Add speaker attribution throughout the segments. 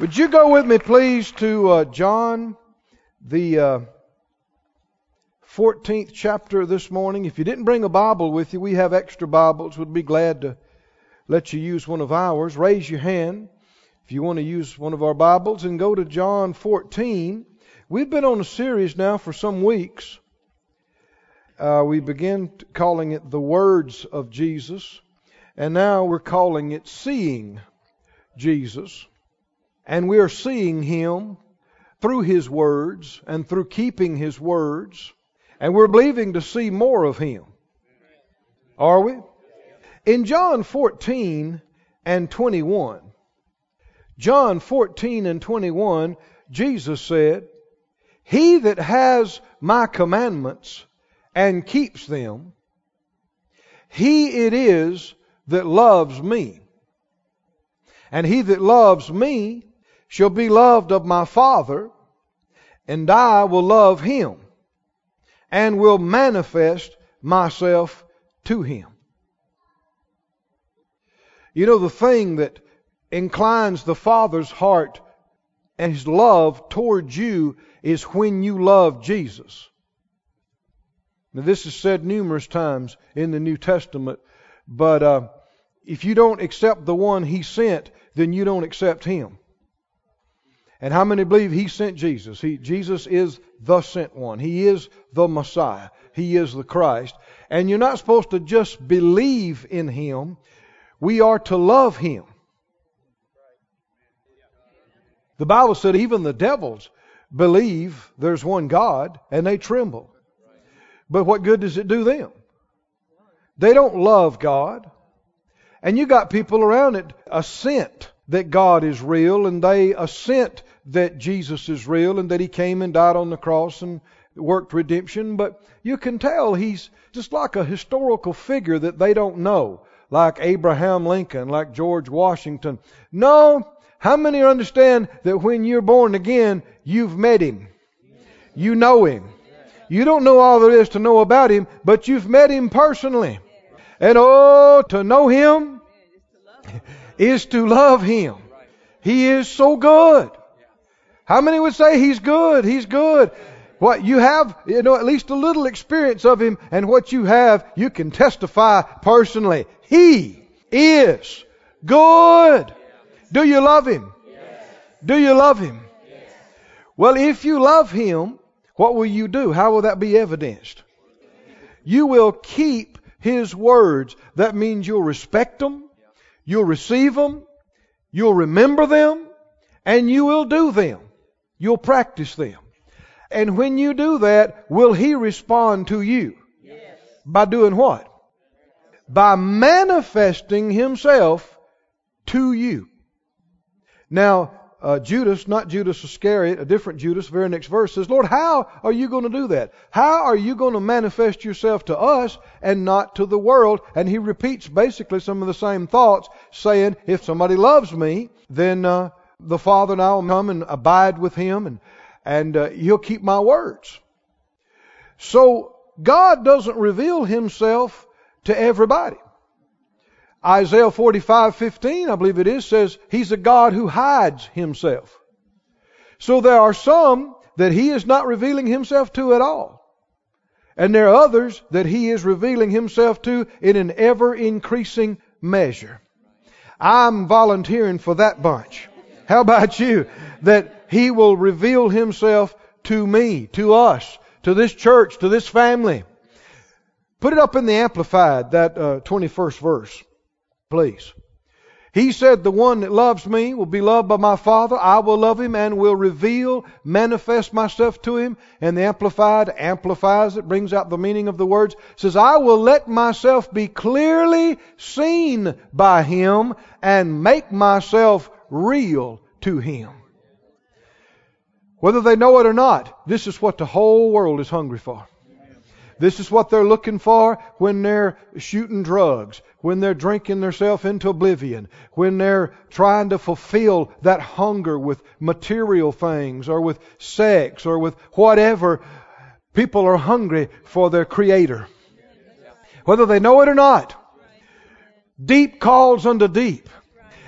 Speaker 1: Would you go with me, please, to uh, John, the uh, 14th chapter this morning? If you didn't bring a Bible with you, we have extra Bibles. We'd be glad to let you use one of ours. Raise your hand if you want to use one of our Bibles and go to John 14. We've been on a series now for some weeks. Uh, we began calling it the words of Jesus, and now we're calling it seeing Jesus. And we are seeing Him through His words and through keeping His words. And we're believing to see more of Him. Are we? In John 14 and 21, John 14 and 21, Jesus said, He that has my commandments and keeps them, he it is that loves me. And he that loves me shall be loved of my Father, and I will love him, and will manifest myself to him. You know, the thing that inclines the Father's heart and his love towards you is when you love Jesus. Now, this is said numerous times in the New Testament, but uh, if you don't accept the one he sent, then you don't accept him. And how many believe he sent Jesus? He, Jesus is the sent one. He is the Messiah. He is the Christ. And you're not supposed to just believe in him. We are to love him. The Bible said even the devils believe there's one God and they tremble. But what good does it do them? They don't love God. And you got people around that assent that God is real and they assent that Jesus is real and that he came and died on the cross and worked redemption, but you can tell he's just like a historical figure that they don't know, like Abraham Lincoln, like George Washington. No, how many understand that when you're born again, you've met him? You know him. You don't know all there is to know about him, but you've met him personally. And oh, to know him is to love him. He is so good. How many would say he's good? He's good. What you have, you know, at least a little experience of him, and what you have, you can testify personally. He is good. Do you love him? Yes. Do you love him? Yes. Well, if you love him, what will you do? How will that be evidenced? You will keep his words. That means you'll respect them, you'll receive them, you'll remember them, and you will do them. You'll practice them. And when you do that, will He respond to you? Yes. By doing what? By manifesting Himself to you. Now, uh, Judas, not Judas Iscariot, a different Judas, very next verse says, Lord, how are you going to do that? How are you going to manifest yourself to us and not to the world? And he repeats basically some of the same thoughts, saying, if somebody loves me, then uh, the Father and I will come and abide with him and, and uh, he'll keep my words. So God doesn't reveal himself to everybody. Isaiah 45:15, I believe it is, says he's a God who hides himself. So there are some that he is not revealing himself to at all. And there are others that he is revealing himself to in an ever increasing measure. I'm volunteering for that bunch. How about you? That He will reveal Himself to me, to us, to this church, to this family. Put it up in the Amplified, that uh, 21st verse, please. He said, The one that loves me will be loved by my Father. I will love him and will reveal, manifest myself to him. And the Amplified amplifies it, brings out the meaning of the words. says, I will let myself be clearly seen by him and make myself real to Him. Whether they know it or not, this is what the whole world is hungry for. This is what they're looking for when they're shooting drugs, when they're drinking themselves into oblivion, when they're trying to fulfill that hunger with material things or with sex or with whatever. People are hungry for their Creator. Whether they know it or not. Deep calls unto deep.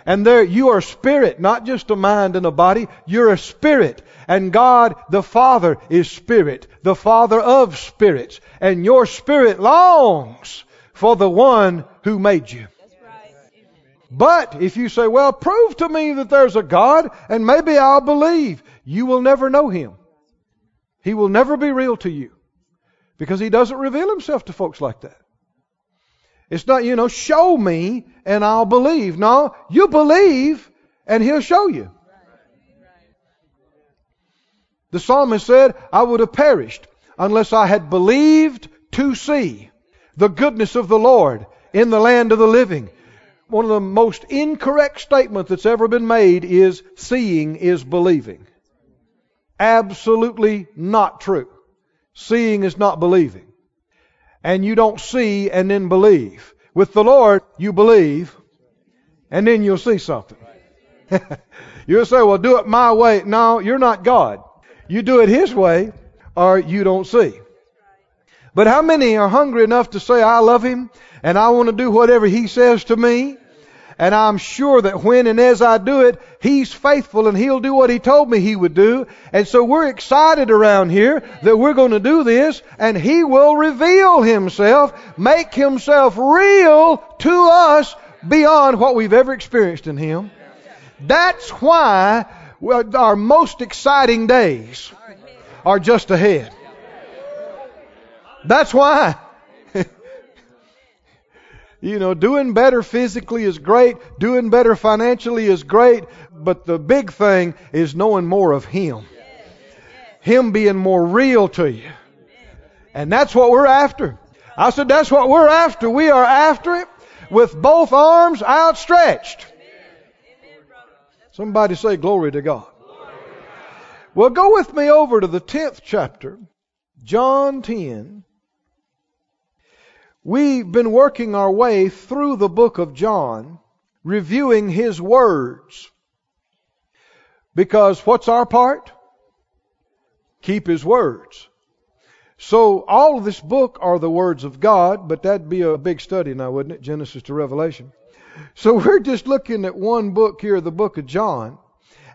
Speaker 1: And there, you are spirit, not just a mind and a body. You're a spirit. And God, the Father, is spirit, the Father of spirits. And your spirit longs for the one who made you. But if you say, well, prove to me that there's a God and maybe I'll believe, you will never know Him. He will never be real to you because He doesn't reveal Himself to folks like that. It's not, you know, show me and I'll believe. No, you believe and He'll show you. The psalmist said, I would have perished unless I had believed to see the goodness of the Lord in the land of the living. One of the most incorrect statements that's ever been made is seeing is believing. Absolutely not true. Seeing is not believing and you don't see and then believe. With the Lord, you believe and then you'll see something. you'll say, well, do it my way. No, you're not God. You do it His way or you don't see. But how many are hungry enough to say, I love Him and I want to do whatever He says to me? And I'm sure that when and as I do it, He's faithful and He'll do what He told me He would do. And so we're excited around here that we're going to do this and He will reveal Himself, make Himself real to us beyond what we've ever experienced in Him. That's why our most exciting days are just ahead. That's why. You know, doing better physically is great, doing better financially is great, but the big thing is knowing more of Him. Him being more real to you. And that's what we're after. I said, that's what we're after. We are after it with both arms outstretched. Somebody say, Glory to God. Well, go with me over to the 10th chapter, John 10. We've been working our way through the book of John, reviewing his words. Because what's our part? Keep his words. So all of this book are the words of God, but that'd be a big study now, wouldn't it? Genesis to Revelation. So we're just looking at one book here, the book of John,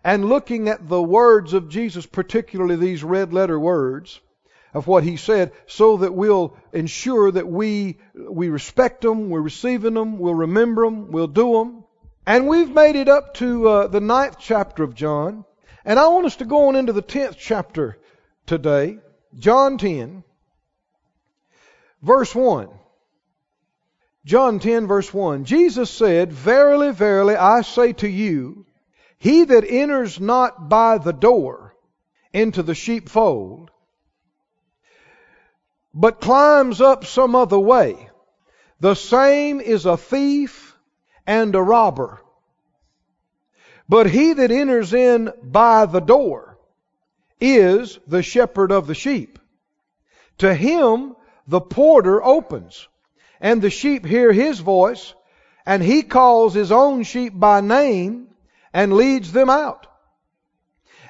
Speaker 1: and looking at the words of Jesus, particularly these red letter words of what he said so that we'll ensure that we, we respect them, we're receiving them, we'll remember them, we'll do them. And we've made it up to uh, the ninth chapter of John. And I want us to go on into the tenth chapter today. John 10, verse 1. John 10, verse 1. Jesus said, Verily, verily, I say to you, he that enters not by the door into the sheepfold, but climbs up some other way. The same is a thief and a robber. But he that enters in by the door is the shepherd of the sheep. To him the porter opens, and the sheep hear his voice, and he calls his own sheep by name and leads them out.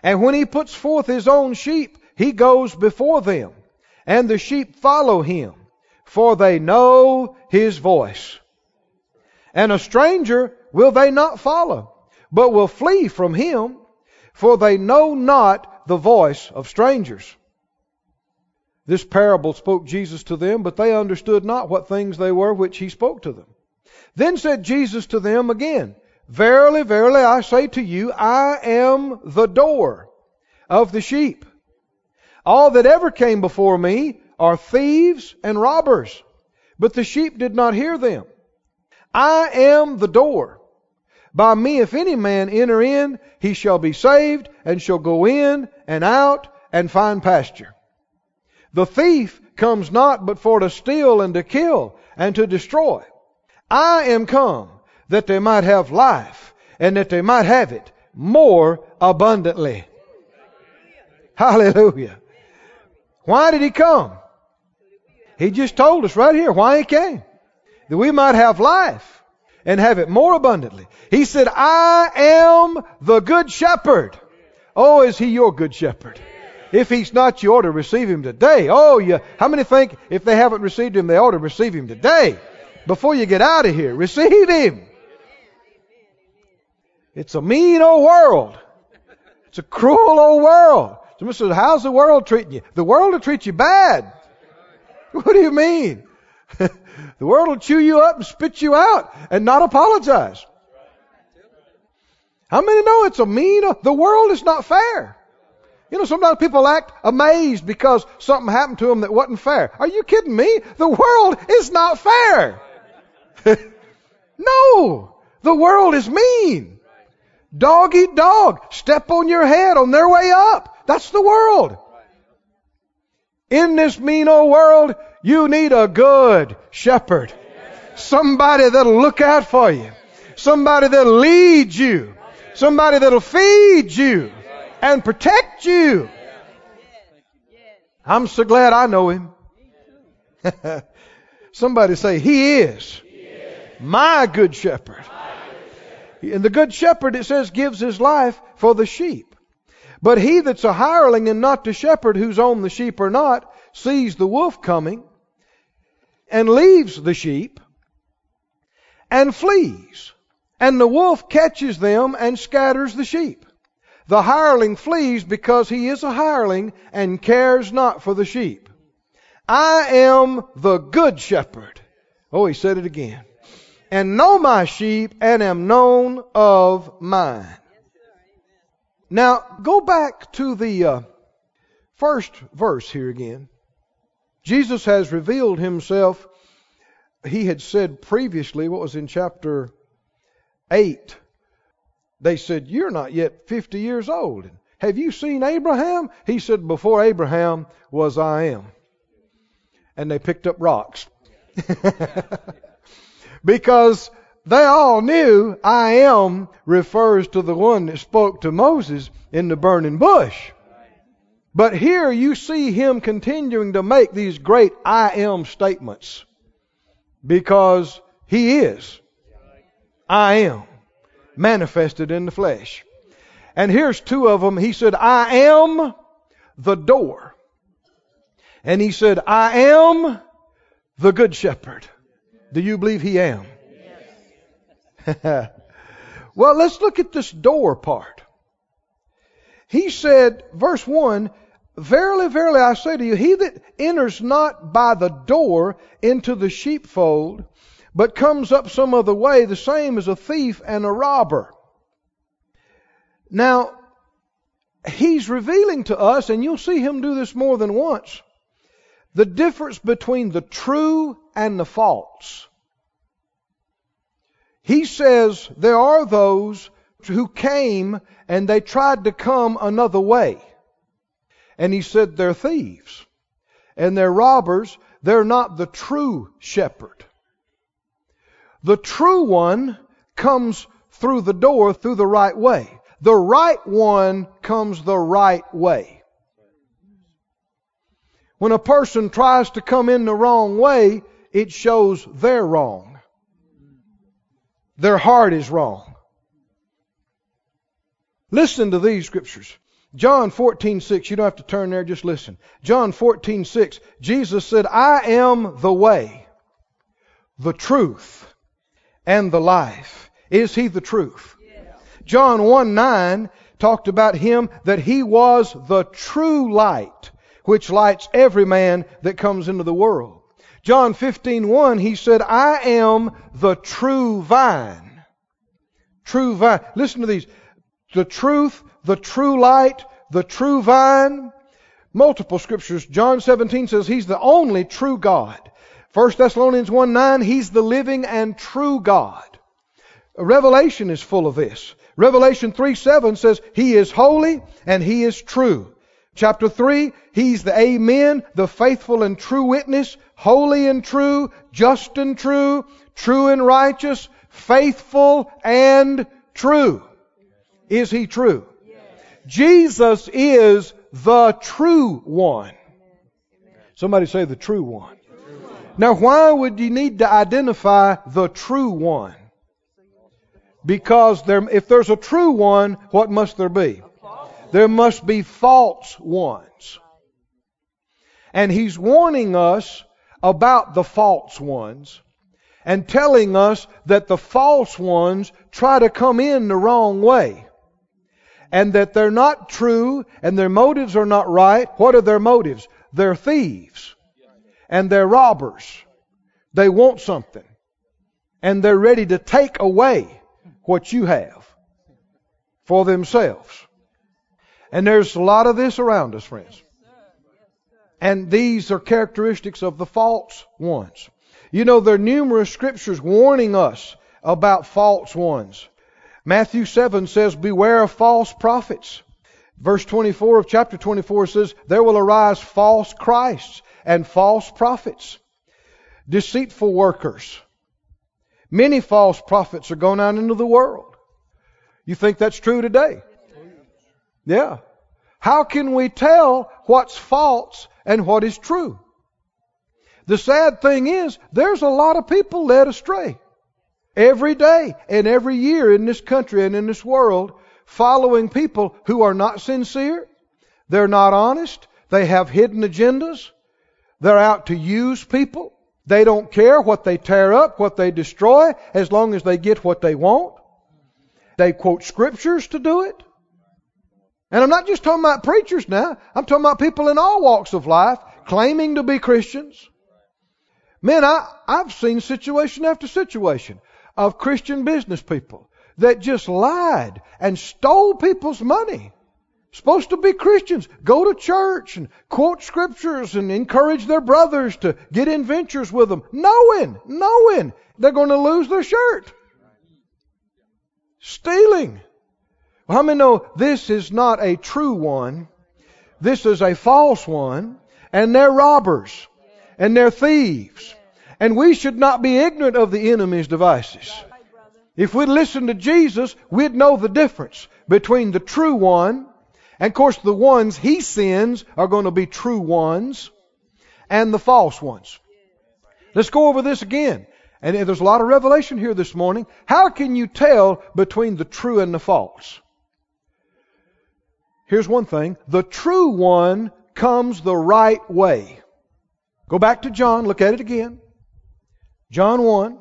Speaker 1: And when he puts forth his own sheep, he goes before them and the sheep follow him, for they know his voice. And a stranger will they not follow, but will flee from him, for they know not the voice of strangers. This parable spoke Jesus to them, but they understood not what things they were which he spoke to them. Then said Jesus to them again, Verily, verily, I say to you, I am the door of the sheep. All that ever came before me are thieves and robbers, but the sheep did not hear them. I am the door. By me, if any man enter in, he shall be saved, and shall go in and out and find pasture. The thief comes not but for to steal and to kill and to destroy. I am come that they might have life, and that they might have it more abundantly. Hallelujah. Why did he come? He just told us right here why he came. That we might have life and have it more abundantly. He said, I am the good shepherd. Oh, is he your good shepherd? If he's not, you ought to receive him today. Oh, you, how many think if they haven't received him, they ought to receive him today? Before you get out of here, receive him. It's a mean old world. It's a cruel old world. Somebody says, How's the world treating you? The world will treat you bad. What do you mean? the world will chew you up and spit you out and not apologize. How many know it's a mean, the world is not fair. You know, sometimes people act amazed because something happened to them that wasn't fair. Are you kidding me? The world is not fair. no, the world is mean. Dog eat dog. Step on your head on their way up. That's the world. In this mean old world, you need a good shepherd. Somebody that'll look out for you. Somebody that'll lead you. Somebody that'll feed you and protect you. I'm so glad I know him. Somebody say, He is my good shepherd. And the good shepherd, it says, gives his life for the sheep. But he that's a hireling and not the shepherd who's on the sheep or not, sees the wolf coming and leaves the sheep and flees. And the wolf catches them and scatters the sheep. The hireling flees because he is a hireling and cares not for the sheep. I am the good shepherd. Oh, he said it again. And know my sheep and am known of mine. Now, go back to the uh, first verse here again. Jesus has revealed himself. He had said previously, what was in chapter 8, they said, You're not yet 50 years old. Have you seen Abraham? He said, Before Abraham was I am. And they picked up rocks. because they all knew I am refers to the one that spoke to Moses in the burning bush. But here you see him continuing to make these great I am statements because he is. I am manifested in the flesh. And here's two of them. He said, I am the door. And he said, I am the good shepherd. Do you believe he am? Well, let's look at this door part. He said, verse 1, Verily, verily, I say to you, he that enters not by the door into the sheepfold, but comes up some other way, the same as a thief and a robber. Now, he's revealing to us, and you'll see him do this more than once, the difference between the true and the false. He says there are those who came and they tried to come another way. And he said they're thieves and they're robbers. They're not the true shepherd. The true one comes through the door through the right way. The right one comes the right way. When a person tries to come in the wrong way, it shows they're wrong. Their heart is wrong. Listen to these scriptures. John 14:6, You don't have to turn there, just listen. John 14:6, Jesus said, I am the way, the truth, and the life. Is he the truth? John 1 9 talked about him that he was the true light, which lights every man that comes into the world. John 15 1, he said, I am the true vine. True vine. Listen to these. The truth, the true light, the true vine. Multiple scriptures. John 17 says he's the only true God. 1 Thessalonians 1 9, He's the living and true God. Revelation is full of this. Revelation 3 7 says, He is holy and He is true. Chapter 3, He's the Amen, the faithful and true witness, holy and true, just and true, true and righteous, faithful and true. Is He true? Jesus is the true one. Somebody say the true one. Now, why would you need to identify the true one? Because there, if there's a true one, what must there be? There must be false ones. And he's warning us about the false ones. and telling us that the false ones try to come in the wrong way and that they're not true and their motives are not right. What are their motives? They're thieves and they're robbers. They want something and they're ready to take away what you have for themselves. And there's a lot of this around us, friends. And these are characteristics of the false ones. You know, there are numerous scriptures warning us about false ones. Matthew 7 says, Beware of false prophets. Verse 24 of chapter 24 says, There will arise false Christs and false prophets, deceitful workers. Many false prophets are going out into the world. You think that's true today? Yeah. How can we tell what's false and what is true? The sad thing is, there's a lot of people led astray. Every day and every year in this country and in this world, following people who are not sincere, they're not honest, they have hidden agendas, they're out to use people, they don't care what they tear up, what they destroy, as long as they get what they want. They quote scriptures to do it. And I'm not just talking about preachers now. I'm talking about people in all walks of life claiming to be Christians. Man, I, I've seen situation after situation of Christian business people that just lied and stole people's money. Supposed to be Christians, go to church and quote scriptures and encourage their brothers to get in ventures with them, knowing, knowing they're going to lose their shirt. Stealing. Well, how many know this is not a true one? This is a false one, and they're robbers, and they're thieves. And we should not be ignorant of the enemy's devices. If we'd listen to Jesus, we'd know the difference between the true one, and of course the ones he sends are going to be true ones, and the false ones. Let's go over this again. And there's a lot of revelation here this morning. How can you tell between the true and the false? Here's one thing. The true one comes the right way. Go back to John, look at it again. John 1.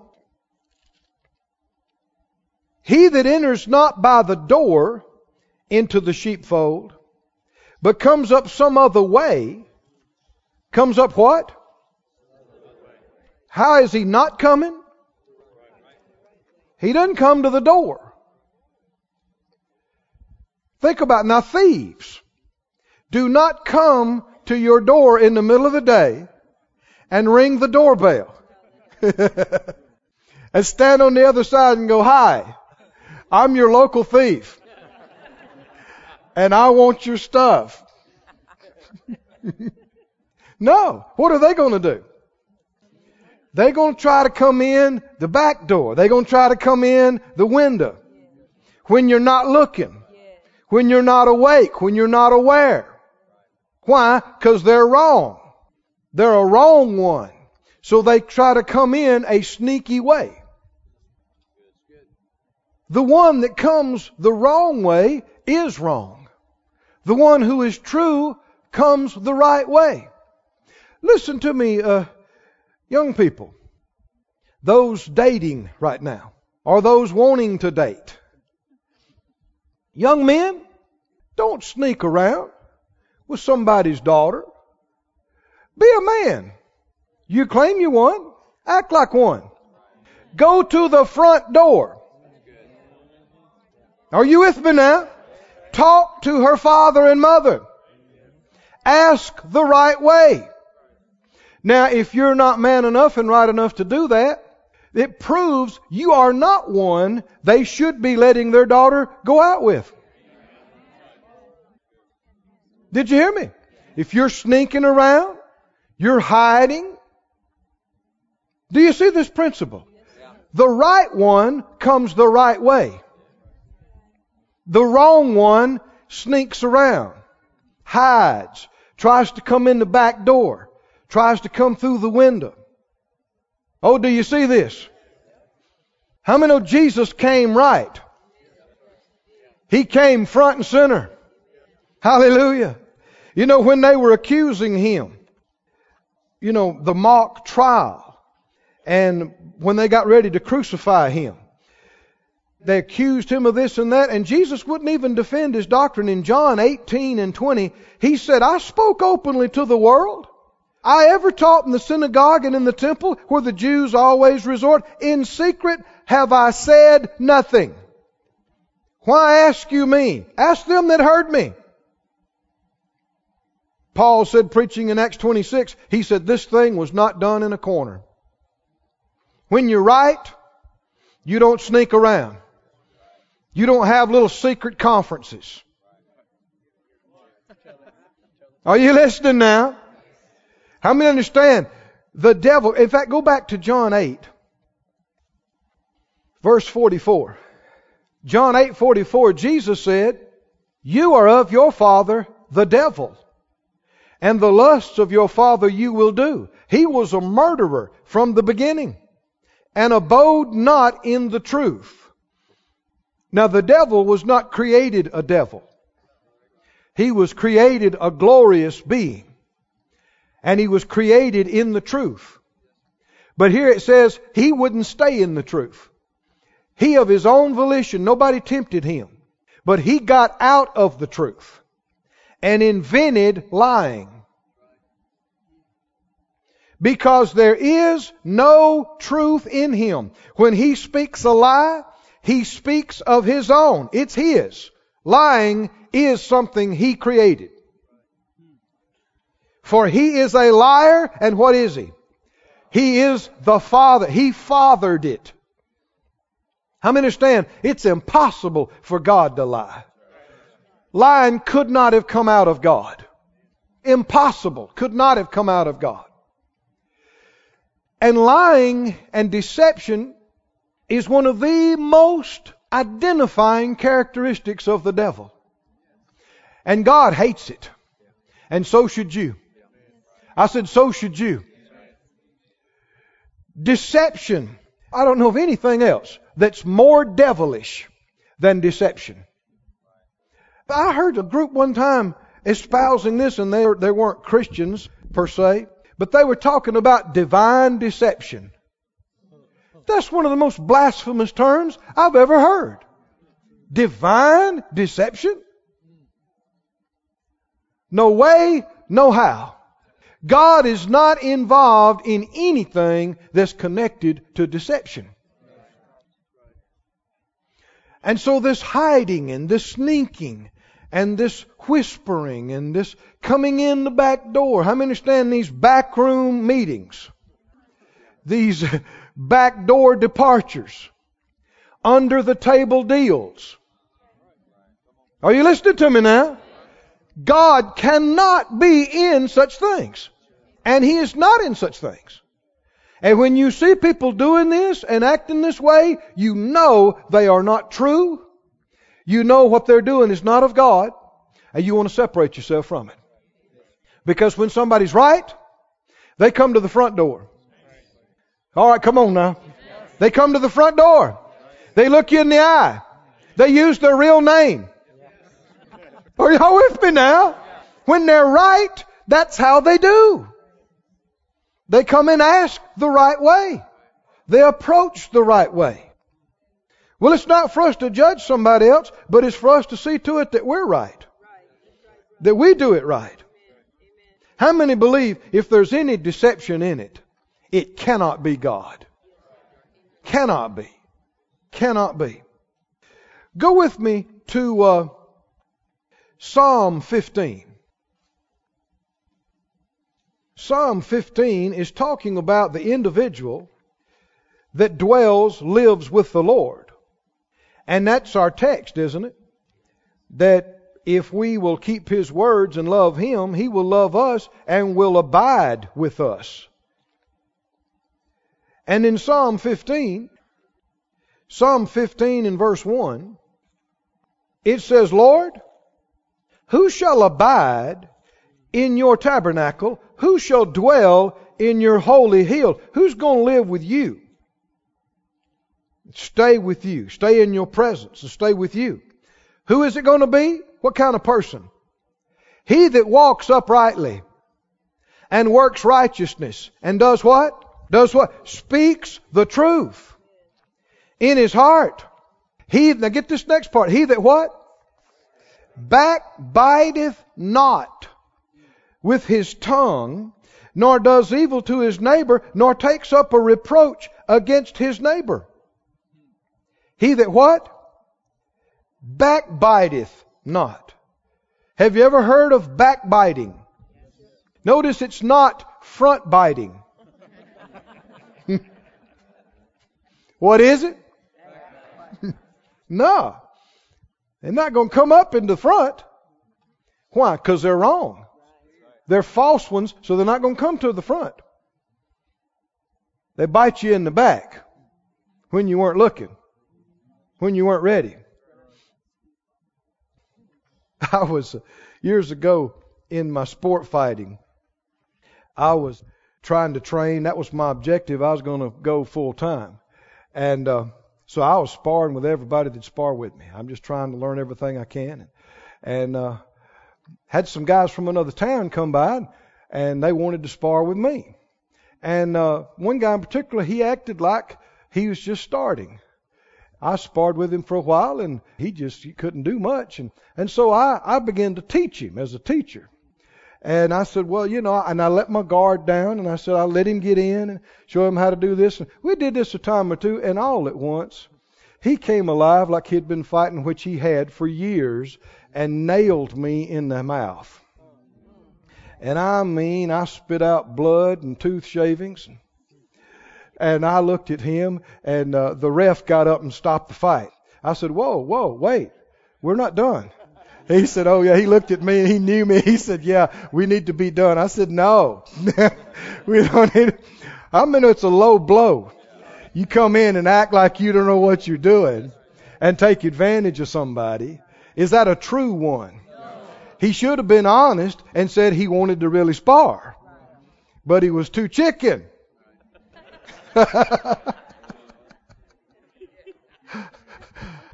Speaker 1: He that enters not by the door into the sheepfold, but comes up some other way, comes up what? How is he not coming? He doesn't come to the door. Think about now thieves. Do not come to your door in the middle of the day and ring the doorbell. and stand on the other side and go, Hi, I'm your local thief. And I want your stuff. no. What are they going to do? They're going to try to come in the back door. They're going to try to come in the window when you're not looking, when you're not awake, when you're not aware. Why? Because they're wrong. They're a wrong one. So they try to come in a sneaky way. The one that comes the wrong way is wrong. The one who is true comes the right way. Listen to me, uh, young people. Those dating right now, or those wanting to date. Young men, don't sneak around with somebody's daughter. Be a man. You claim you one. Act like one. Go to the front door. Are you with me now? Talk to her father and mother. Ask the right way. Now, if you're not man enough and right enough to do that, it proves you are not one they should be letting their daughter go out with. Did you hear me? If you're sneaking around, you're hiding, do you see this principle? The right one comes the right way. The wrong one sneaks around, hides, tries to come in the back door, tries to come through the window. Oh, do you see this? How many know Jesus came right? He came front and center. Hallelujah. You know, when they were accusing him, you know, the mock trial, And when they got ready to crucify him, they accused him of this and that, and Jesus wouldn't even defend his doctrine. In John 18 and 20, he said, I spoke openly to the world. I ever taught in the synagogue and in the temple where the Jews always resort. In secret have I said nothing. Why ask you me? Ask them that heard me. Paul said, preaching in Acts 26, he said, this thing was not done in a corner. When you're right, you don't sneak around. You don't have little secret conferences. Are you listening now? How many understand? The devil, in fact, go back to John 8, verse 44. John 8, 44, Jesus said, You are of your father, the devil, and the lusts of your father you will do. He was a murderer from the beginning, and abode not in the truth. Now the devil was not created a devil. He was created a glorious being and he was created in the truth. But here it says he wouldn't stay in the truth. He of his own volition, nobody tempted him, but he got out of the truth and invented lying. Because there is no truth in him. When he speaks a lie, he speaks of his own. It's his. Lying is something he created. For he is a liar, and what is he? He is the father. He fathered it. How many understand? It's impossible for God to lie. Lying could not have come out of God. Impossible. Could not have come out of God. And lying and deception is one of the most identifying characteristics of the devil. And God hates it. And so should you. I said, so should you. Deception. I don't know of anything else that's more devilish than deception. I heard a group one time espousing this, and they, they weren't Christians per se, but they were talking about divine deception. That's one of the most blasphemous terms I've ever heard. Divine deception? No way, no how. God is not involved in anything that's connected to deception. And so this hiding and this sneaking and this whispering and this coming in the back door. How many understand these backroom meetings? These backdoor departures. Under the table deals. Are you listening to me now? God cannot be in such things. And He is not in such things. And when you see people doing this and acting this way, you know they are not true. You know what they're doing is not of God. And you want to separate yourself from it. Because when somebody's right, they come to the front door. All right, come on now. They come to the front door. They look you in the eye. They use their real name. Are y'all with me now? When they're right, that's how they do. They come and ask the right way. They approach the right way. Well, it's not for us to judge somebody else, but it's for us to see to it that we're right. That we do it right. How many believe if there's any deception in it, it cannot be God? Cannot be. Cannot be. Go with me to uh, Psalm 15. Psalm 15 is talking about the individual that dwells, lives with the Lord. And that's our text, isn't it? That if we will keep His words and love Him, He will love us and will abide with us. And in Psalm 15, Psalm 15 in verse 1, it says, Lord, who shall abide in your tabernacle? Who shall dwell in your holy hill? Who's going to live with you? Stay with you. Stay in your presence and stay with you. Who is it going to be? What kind of person? He that walks uprightly and works righteousness and does what? does what? Speaks the truth in his heart. He, now get this next part. He that what? Backbiteth not with his tongue, nor does evil to his neighbor, nor takes up a reproach against his neighbor. He that what? Backbiteth not. Have you ever heard of backbiting? Notice it's not front biting. what is it? no. They're not going to come up in the front. Why? Because they're wrong. They're false ones, so they're not going to come to the front. They bite you in the back when you weren't looking, when you weren't ready. I was years ago in my sport fighting. I was trying to train. That was my objective. I was going to go full time, and uh, so I was sparring with everybody that spar with me. I'm just trying to learn everything I can, and, and uh, had some guys from another town come by, and they wanted to spar with me. And uh, one guy in particular, he acted like he was just starting. I sparred with him for a while, and he just he couldn't do much, and and so I I began to teach him as a teacher. And I said, well, you know, and I let my guard down, and I said I let him get in and show him how to do this. And we did this a time or two, and all at once, he came alive like he'd been fighting, which he had for years, and nailed me in the mouth. And I mean, I spit out blood and tooth shavings. And I looked at him, and uh, the ref got up and stopped the fight. I said, Whoa, whoa, wait, we're not done. He said, Oh, yeah, he looked at me and he knew me. He said, Yeah, we need to be done. I said, No, we don't need it. I mean, it's a low blow. You come in and act like you don't know what you're doing and take advantage of somebody. Is that a true one? He should have been honest and said he wanted to really spar, but he was too chicken.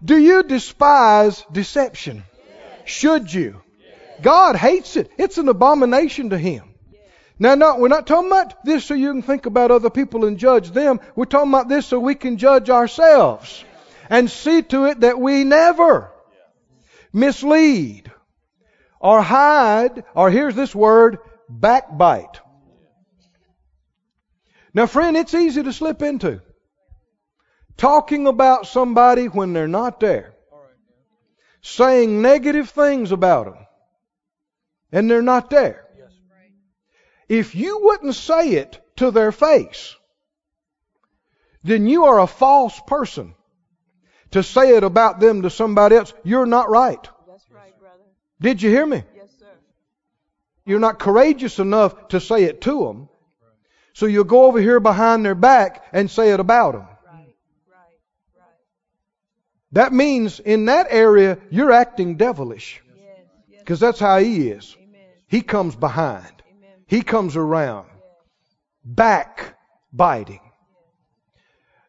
Speaker 1: Do you despise deception? Should you? God hates it. It's an abomination to Him. Now, no, we're not talking about this so you can think about other people and judge them. We're talking about this so we can judge ourselves and see to it that we never mislead or hide, or here's this word, backbite. Now, friend, it's easy to slip into. Talking about somebody when they're not there. Saying negative things about them. And they're not there. If you wouldn't say it to their face, then you are a false person. To say it about them to somebody else, you're not right.
Speaker 2: That's right, brother.
Speaker 1: Did you hear me?
Speaker 2: Yes, sir.
Speaker 1: You're not courageous enough to say it to them. So you'll go over here behind their back and say it about them. That means in that area, you're acting devilish. Because that's how he is. He comes behind. He comes around. Back biting.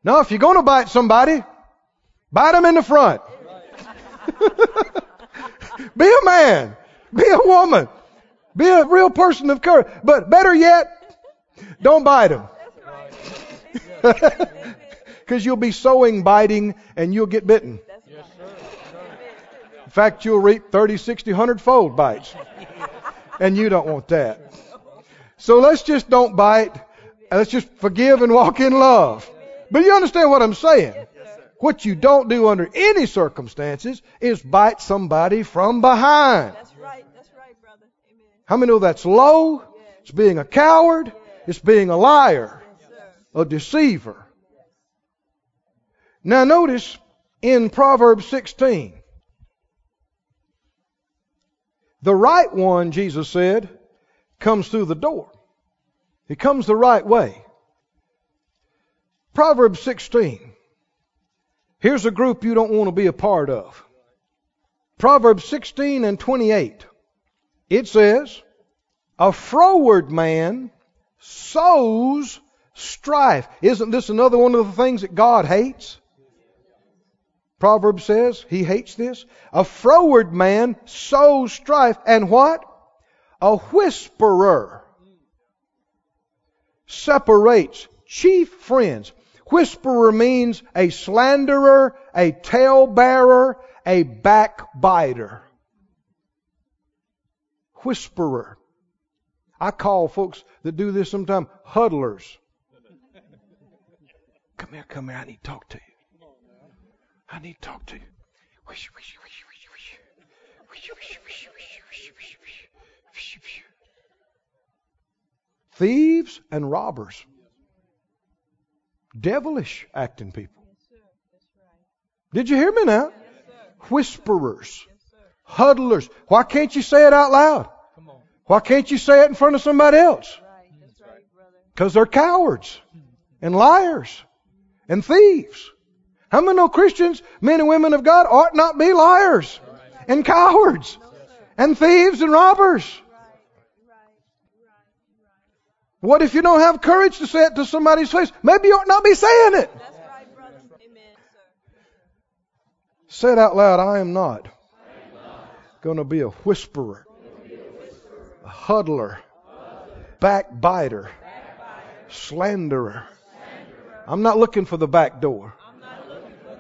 Speaker 1: Now, if you're going to bite somebody, bite them in the front. be a man. Be a woman. Be a real person of courage. But better yet, don't bite them. Because you'll be sowing biting and you'll get bitten. In fact, you'll reap 30, 60, 100 fold bites. And you don't want that. So let's just don't bite. Let's just forgive and walk in love. But you understand what I'm saying? What you don't do under any circumstances is bite somebody from behind.
Speaker 2: That's right. That's right, brother. Amen.
Speaker 1: How many know that's low? It's being a coward. It's being a liar, a deceiver. Now notice in Proverbs 16, the right one, Jesus said, comes through the door. He comes the right way. Proverbs 16. Here's a group you don't want to be a part of. Proverbs 16 and 28. It says, A froward man sows strife. Isn't this another one of the things that God hates? Proverbs says he hates this. A froward man sows strife, and what? A whisperer separates chief friends. Whisperer means a slanderer, a talebearer, a backbiter. Whisperer. I call folks that do this sometimes huddlers. Come here, come here. I need to talk to you. I need to talk to you. Thieves and robbers. Devilish acting people. Did you hear me now? Whisperers. Huddlers. Why can't you say it out loud? Why can't you say it in front of somebody else?
Speaker 2: Right. That's right, brother.
Speaker 1: Because they're cowards and liars and thieves. How many know Christians, men and women of God, ought not be liars and cowards and thieves and robbers? What if you don't have courage to say it to somebody's face? Maybe you ought not be saying it. Say it out loud. I am not going to be a whisperer, a huddler, backbiter, slanderer. I'm not looking for the back door.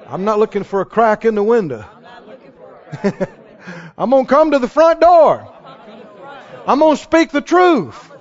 Speaker 1: I'm not looking for a crack in the window. I'm going to come to the front door. I'm going to speak the truth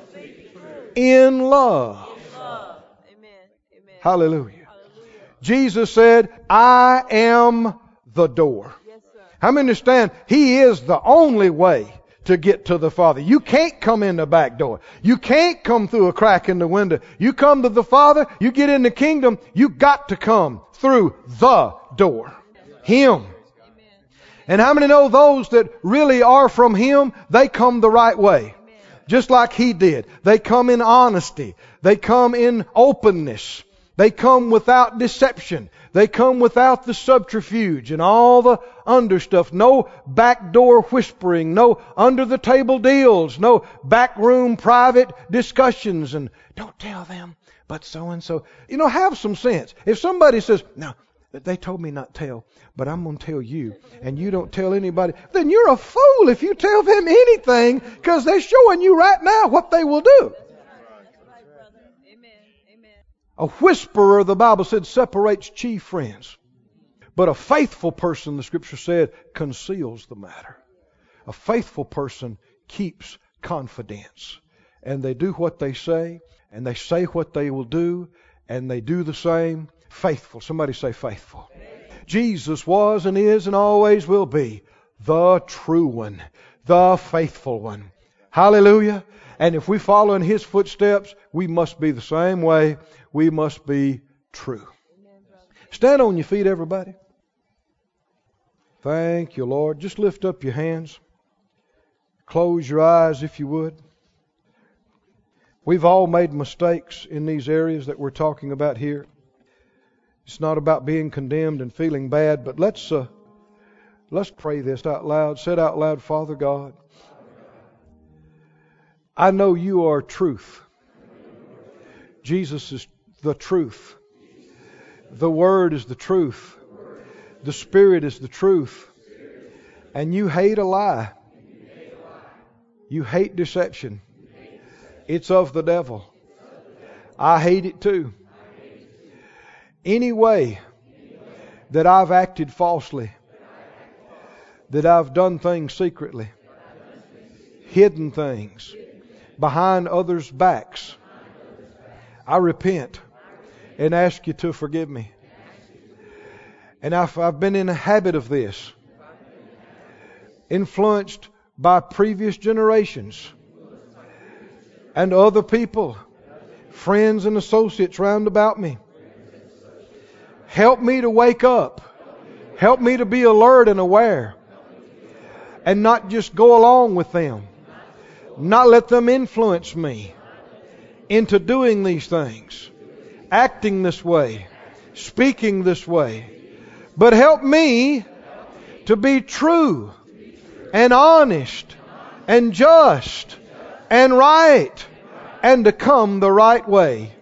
Speaker 1: in love.
Speaker 2: Love. Amen. Amen.
Speaker 1: Hallelujah.
Speaker 2: Hallelujah.
Speaker 1: Jesus said, I am the door.
Speaker 2: Yes, sir.
Speaker 1: How many understand? He is the only way to get to the Father. You can't come in the back door. You can't come through a crack in the window. You come to the Father, you get in the kingdom, you got to come through the door. Him. And how many know those that really are from Him, they come the right way? Just like He did. They come in honesty. They come in openness. They come without deception. They come without the subterfuge and all the under stuff. No backdoor whispering. No under the table deals. No backroom private discussions and don't tell them, but so and so. You know, have some sense. If somebody says, now, they told me not to tell, but I'm going to tell you, and you don't tell anybody, then you're a fool if you tell them anything because they're showing you right now what they will do.
Speaker 2: Right, brother. Amen. Amen.
Speaker 1: A whisperer, the Bible said, separates chief friends. But a faithful person, the scripture said, conceals the matter. A faithful person keeps confidence. And they do what they say, and they say what they will do, and they do the same. Faithful. Somebody say faithful. Jesus was and is and always will be the true one, the faithful one. Hallelujah. And if we follow in his footsteps, we must be the same way. We must be true. Stand on your feet, everybody. Thank you, Lord. Just lift up your hands. Close your eyes if you would. We've all made mistakes in these areas that we're talking about here. It's not about being condemned and feeling bad, but let's uh, let's pray this out loud. Say it out loud, Father God. I know you are truth. Jesus is the truth. The Word is the truth. The Spirit is the truth. And you hate a lie. You hate deception. It's of the devil. I hate it too. Any way that I've acted falsely, that I've done things secretly, hidden things behind others' backs, I repent and ask you to forgive me. And I've, I've been in a habit of this, influenced by previous generations and other people, friends and associates round about me. Help me to wake up. Help me to be alert and aware. And not just go along with them. Not let them influence me into doing these things, acting this way, speaking this way. But help me to be true and honest and just and right and to come the right way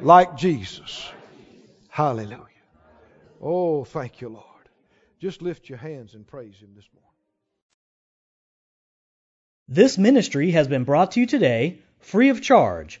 Speaker 1: like Jesus. Hallelujah. Oh, thank you, Lord. Just lift your hands and praise Him this morning.
Speaker 3: This ministry has been brought to you today free of charge